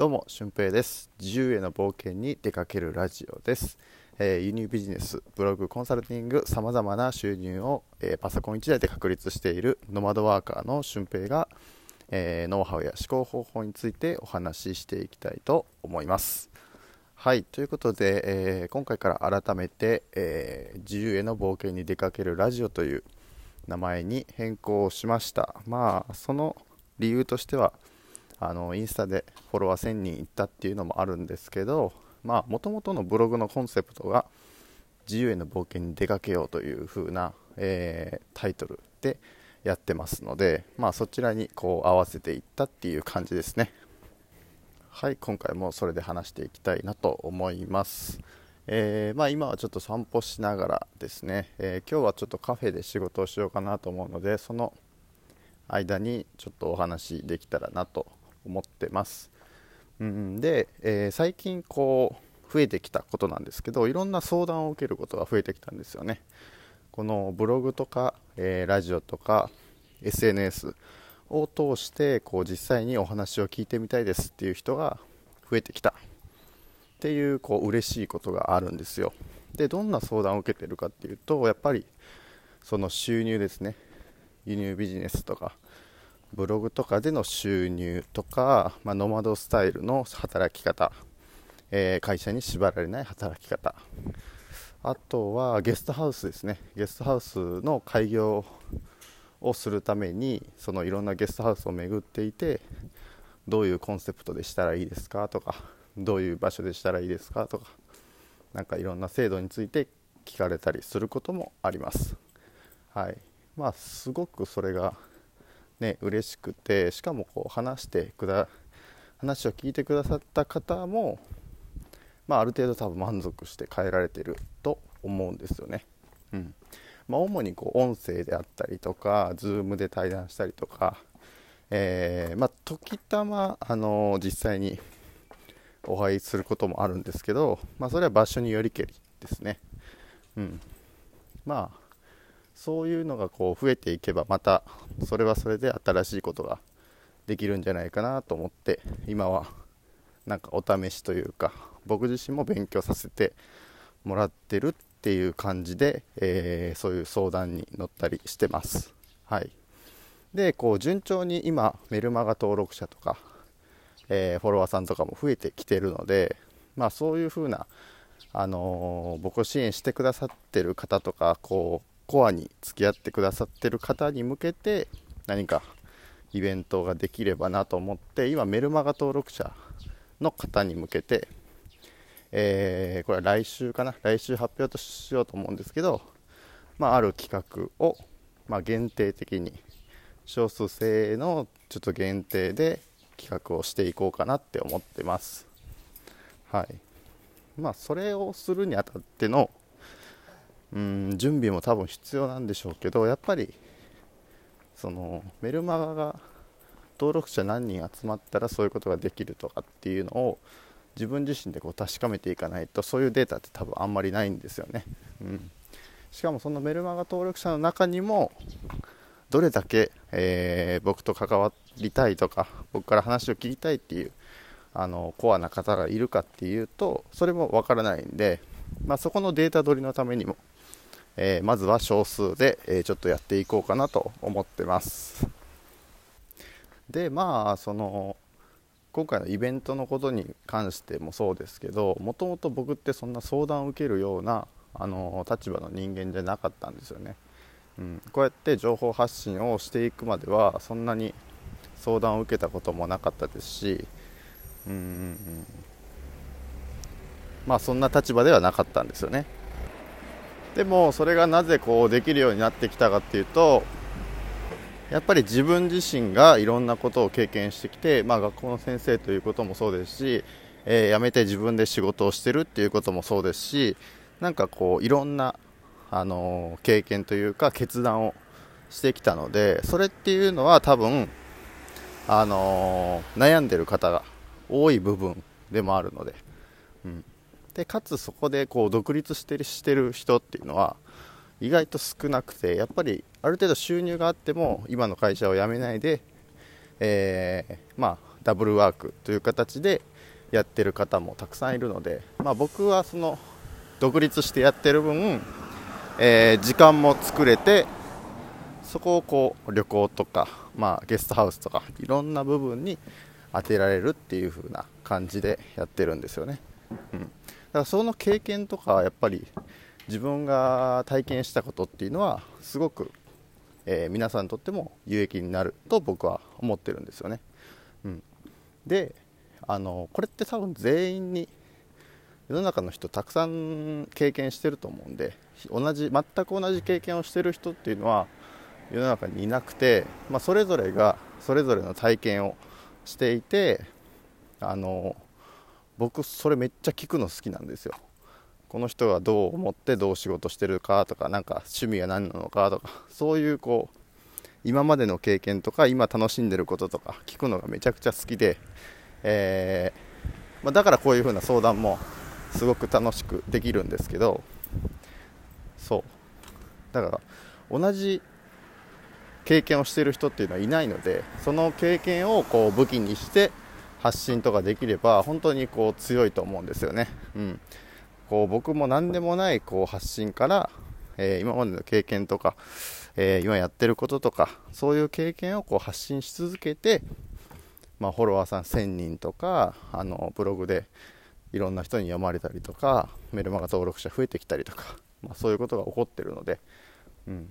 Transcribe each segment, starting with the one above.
どうも、俊平です。自由への冒険に出かけるラジオです。えー輸入ビジネス、ブログ、コンサルティング、さまざまな収入を、えーパソコン1台で確立しているノマドワーカーの俊平が、えーノウハウや思考方法についてお話ししていきたいと思います。はい、ということで、えー今回から改めて、え自由への冒険に出かけるラジオという名前に変更しました。まあ、その理由としては、あのインスタでフォロワー1000人いったっていうのもあるんですけどまあもともとのブログのコンセプトが自由への冒険に出かけようという風な、えータイトルでやってますのでまあそちらにこう合わせていったっていう感じですね。はい今回もそれで話していきたいなと思います。えーまあ、今はちょっと散歩しながらですね、えー今日はちょっとカフェで仕事をしようかなと思うのでその間にちょっとお話できたらなと思ってます。うん、で、えー最近こう増えてきたことなんですけどいろんな相談を受けることが増えてきたんですよね。このブログとか、えーラジオとか SNS を通してこう実際にお話を聞いてみたいですっていう人が増えてきたっていうこう嬉しいことがあるんですよ。でどんな相談を受けてるかっていうとやっぱりその収入ですね輸入ビジネスとかブログとかでの収入とか、まあ、ノマドスタイルの働き方、えー会社に縛られない働き方。あとはゲストハウスですね。ゲストハウスの開業をするためにそのいろんなゲストハウスを巡っていてどういうコンセプトでしたらいいですかとかどういう場所でしたらいいですかとかなんかいろんな制度について聞かれたりすることもあります。はい。まあすごくそれがね嬉しくてしかもこう話してくだ話を聞いてくださった方もまあある程度多分満足して帰られてると思うんですよね。うん。まあ主にこう音声であったりとか Zoom で対談したりとかえーまあ時たまあの実際にお会いすることもあるんですけど、まあ、それは場所によりけりですね。うん、まあそういうのがこう増えていけばまたそれはそれで新しいことができるんじゃないかなと思って今はなんかお試しというか僕自身も勉強させてもらってるっていう感じで、えーそういう相談に乗ったりしてます。はい、でこう順調に今メルマガ登録者とかえーフォロワーさんとかも増えてきてるので、まあ、そういう風な、あのー僕を支援してくださってる方とかこうコアに付き合ってくださってる方に向けて何かイベントができればなと思って今メルマガ登録者の方に向けて、えーこれは来週かな？来週発表としようと思うんですけど、まあ、ある企画を、まあ、限定的に少数制のちょっと限定で企画をしていこうかなって思ってます。はい。まあそれをするにあたってのうん準備も多分必要なんでしょうけどやっぱりそのメルマガが登録者何人集まったらそういうことができるとかっていうのを自分自身でこう確かめていかないとそういうデータって多分あんまりないんですよね、うん、しかもそのメルマガ登録者の中にもどれだけ、えー僕と関わりたいとか僕から話を聞きたいっていうあのコアな方がいるかっていうとそれもわからないんで、まあ、そこのデータ取りのためにも、えーまずは少数で、えちょっとやっていこうかなと思ってます。でまあその今回のイベントのことに関してもそうですけどもともと僕ってそんな相談を受けるようなあの立場の人間じゃなかったんですよね。うん、こうやって情報発信をしていくまではそんなに相談を受けたこともなかったですし、うんうんうん、まあそんな立場ではなかったんですよね。でもそれがなぜこうできるようになってきたかっていうとやっぱり自分自身がいろんなことを経験してきて、まあ、学校の先生ということもそうですし、えー辞めて自分で仕事をしてるっていうこともそうですしなんかこういろんなあの経験というか決断をしてきたのでそれっていうのは多分あの悩んでる方が多い部分でもあるので,、うん、でかつそこでこう独立してるしてる人っていうのは意外と少なくてやっぱりある程度収入があっても今の会社を辞めないで、えーまあ、ダブルワークという形でやってる方もたくさんいるので、まあ、僕はその独立してやってる分、えー、時間も作れてそこをこう旅行とか、まあ、ゲストハウスとかいろんな部分に当てられるっていう風な感じでやってるんですよね、うん、からその経験とかやっぱり自分が体験したことっていうのはすごく、えー、皆さんにとっても有益になると僕は思ってるんですよね、うん、であのこれって多分全員に世の中の人たくさん経験してると思うんで同じ全く同じ経験をしてる人っていうのは世の中にいなくて、まあ、それぞれがそれぞれの体験をしていてあの僕それめっちゃ聞くの好きなんですよ。この人はどう思ってどう仕事してるかとかなんか趣味は何なのかとかそういうこう今までの経験とか今楽しんでることとか聞くのがめちゃくちゃ好きで、えー、まあ、だからこういう風な相談もすごく楽しくできるんですけどそう。だから同じ経験をしてる人っていうのはいないのでその経験をこう武器にして発信とかできれば本当にこう強いと思うんですよね。うん、こう僕も何でもないこう発信から、えー、今までの経験とか、えー、今やってることとかそういう経験をこう発信し続けて、まあ、フォロワーさん1000人とかあのブログでいろんな人に読まれたりとかメルマガ登録者増えてきたりとか、まあ、そういうことが起こってるので、うん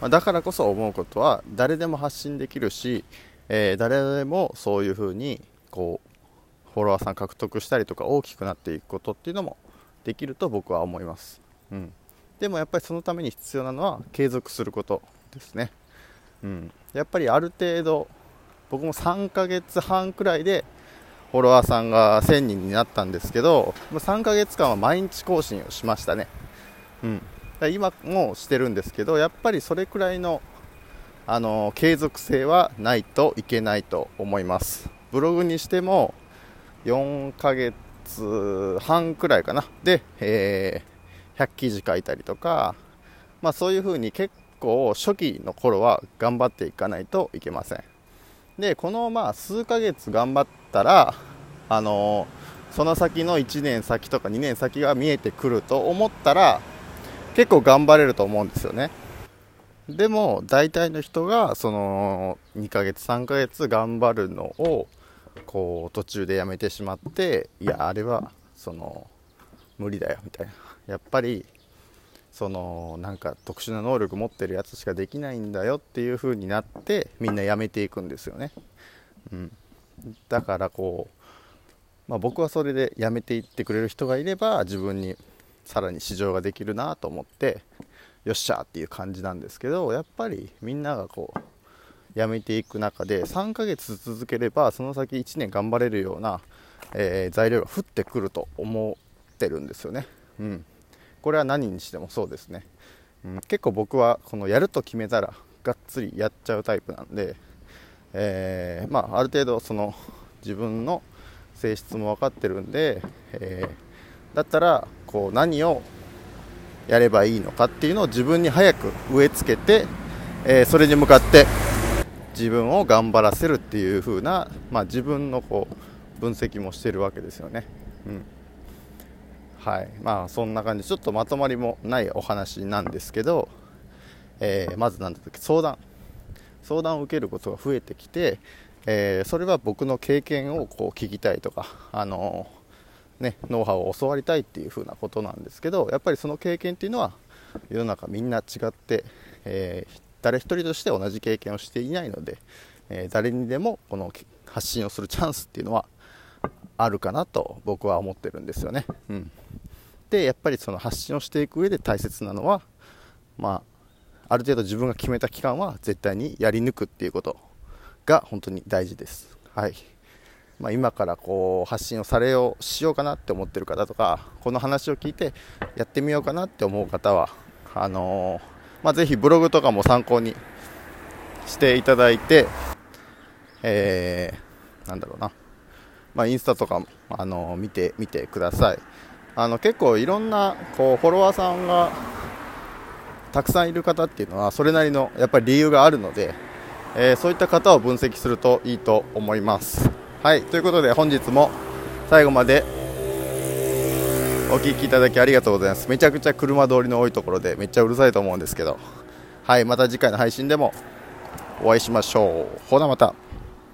ま、だからこそ思うことは誰でも発信できるし、えー、誰でもそういうふうにこうフォロワーさん獲得したりとか大きくなっていくことっていうのもできると僕は思います、うん、でもやっぱりそのために必要なのは継続することですね、うん、やっぱりある程度僕も3ヶ月半くらいでフォロワーさんが1000人になったんですけど3ヶ月間は毎日更新をしましたね、うん、今もしてるんですけどやっぱりそれくらいのあの継続性はないといけないと思います。ブログにしても4ヶ月半くらいかな。で、えー、100記事書いたりとか、まあ、そういう風に結構初期の頃は頑張っていかないといけません。でこのまあ数ヶ月頑張ったらあのその先の1年先とか2年先が見えてくると思ったら結構頑張れると思うんですよね。でも大体の人がその2ヶ月3ヶ月頑張るのをこう途中でやめてしまっていやあれはその無理だよみたいな。やっぱりそのなんか特殊な能力持ってるやつしかできないんだよっていう風になってみんなやめていくんですよね、うん、だからこう、まあ、僕はそれでやめていってくれる人がいれば自分にさらに市場ができるなと思ってよっしゃっていう感じなんですけどやっぱりみんながこう辞めていく中で3ヶ月続ければその先1年頑張れるような、えー、材料が降ってくると思ってるんですよね、うん、これは何にしてもそうですね、うん、結構僕はこのやると決めたらがっつりやっちゃうタイプなんで、えー、まあ、ある程度その自分の性質も分かってるんで、えー、だったらこう何をやればいいのかっていうのを自分に早く植え付けて、えー、それに向かって自分を頑張らせるっていう風な、まあ、自分のこう分析もしてるわけですよね。うん。はい。まあ、そんな感じ。ちょっとまとまりもないお話なんですけど、えー、まず何だっけ？相談。相談を受けることが増えてきて、えー、それは僕の経験をこう聞きたいとか、あのーね、ノウハウを教わりたいっていう風なことなんですけどやっぱりその経験っていうのは世の中みんな違って、えー、誰一人として同じ経験をしていないので、えー、誰にでもこの発信をするチャンスっていうのはあるかなと僕は思ってるんですよね。うん、でやっぱりその発信をしていく上で大切なのは、まあ、ある程度自分が決めた期間は絶対にやり抜くっていうことが本当に大事です。はいまあ、今からこう発信をされようしようかなって思ってる方とかこの話を聞いてやってみようかなって思う方はあのー、まあ、ぜひブログとかも参考にしていただいて、えー、なんだろうな、まあ、インスタとかも、あのー、見てみてください。あの結構いろんなこうフォロワーさんがたくさんいる方っていうのはそれなりのやっぱり理由があるので、えー、そういった方を分析するといいと思います。はいということで本日も最後までお聴きいただきありがとうございます。めちゃくちゃ車通りの多いところでめっちゃうるさいと思うんですけど。はいまた次回の配信でもお会いしましょう。ほなまた。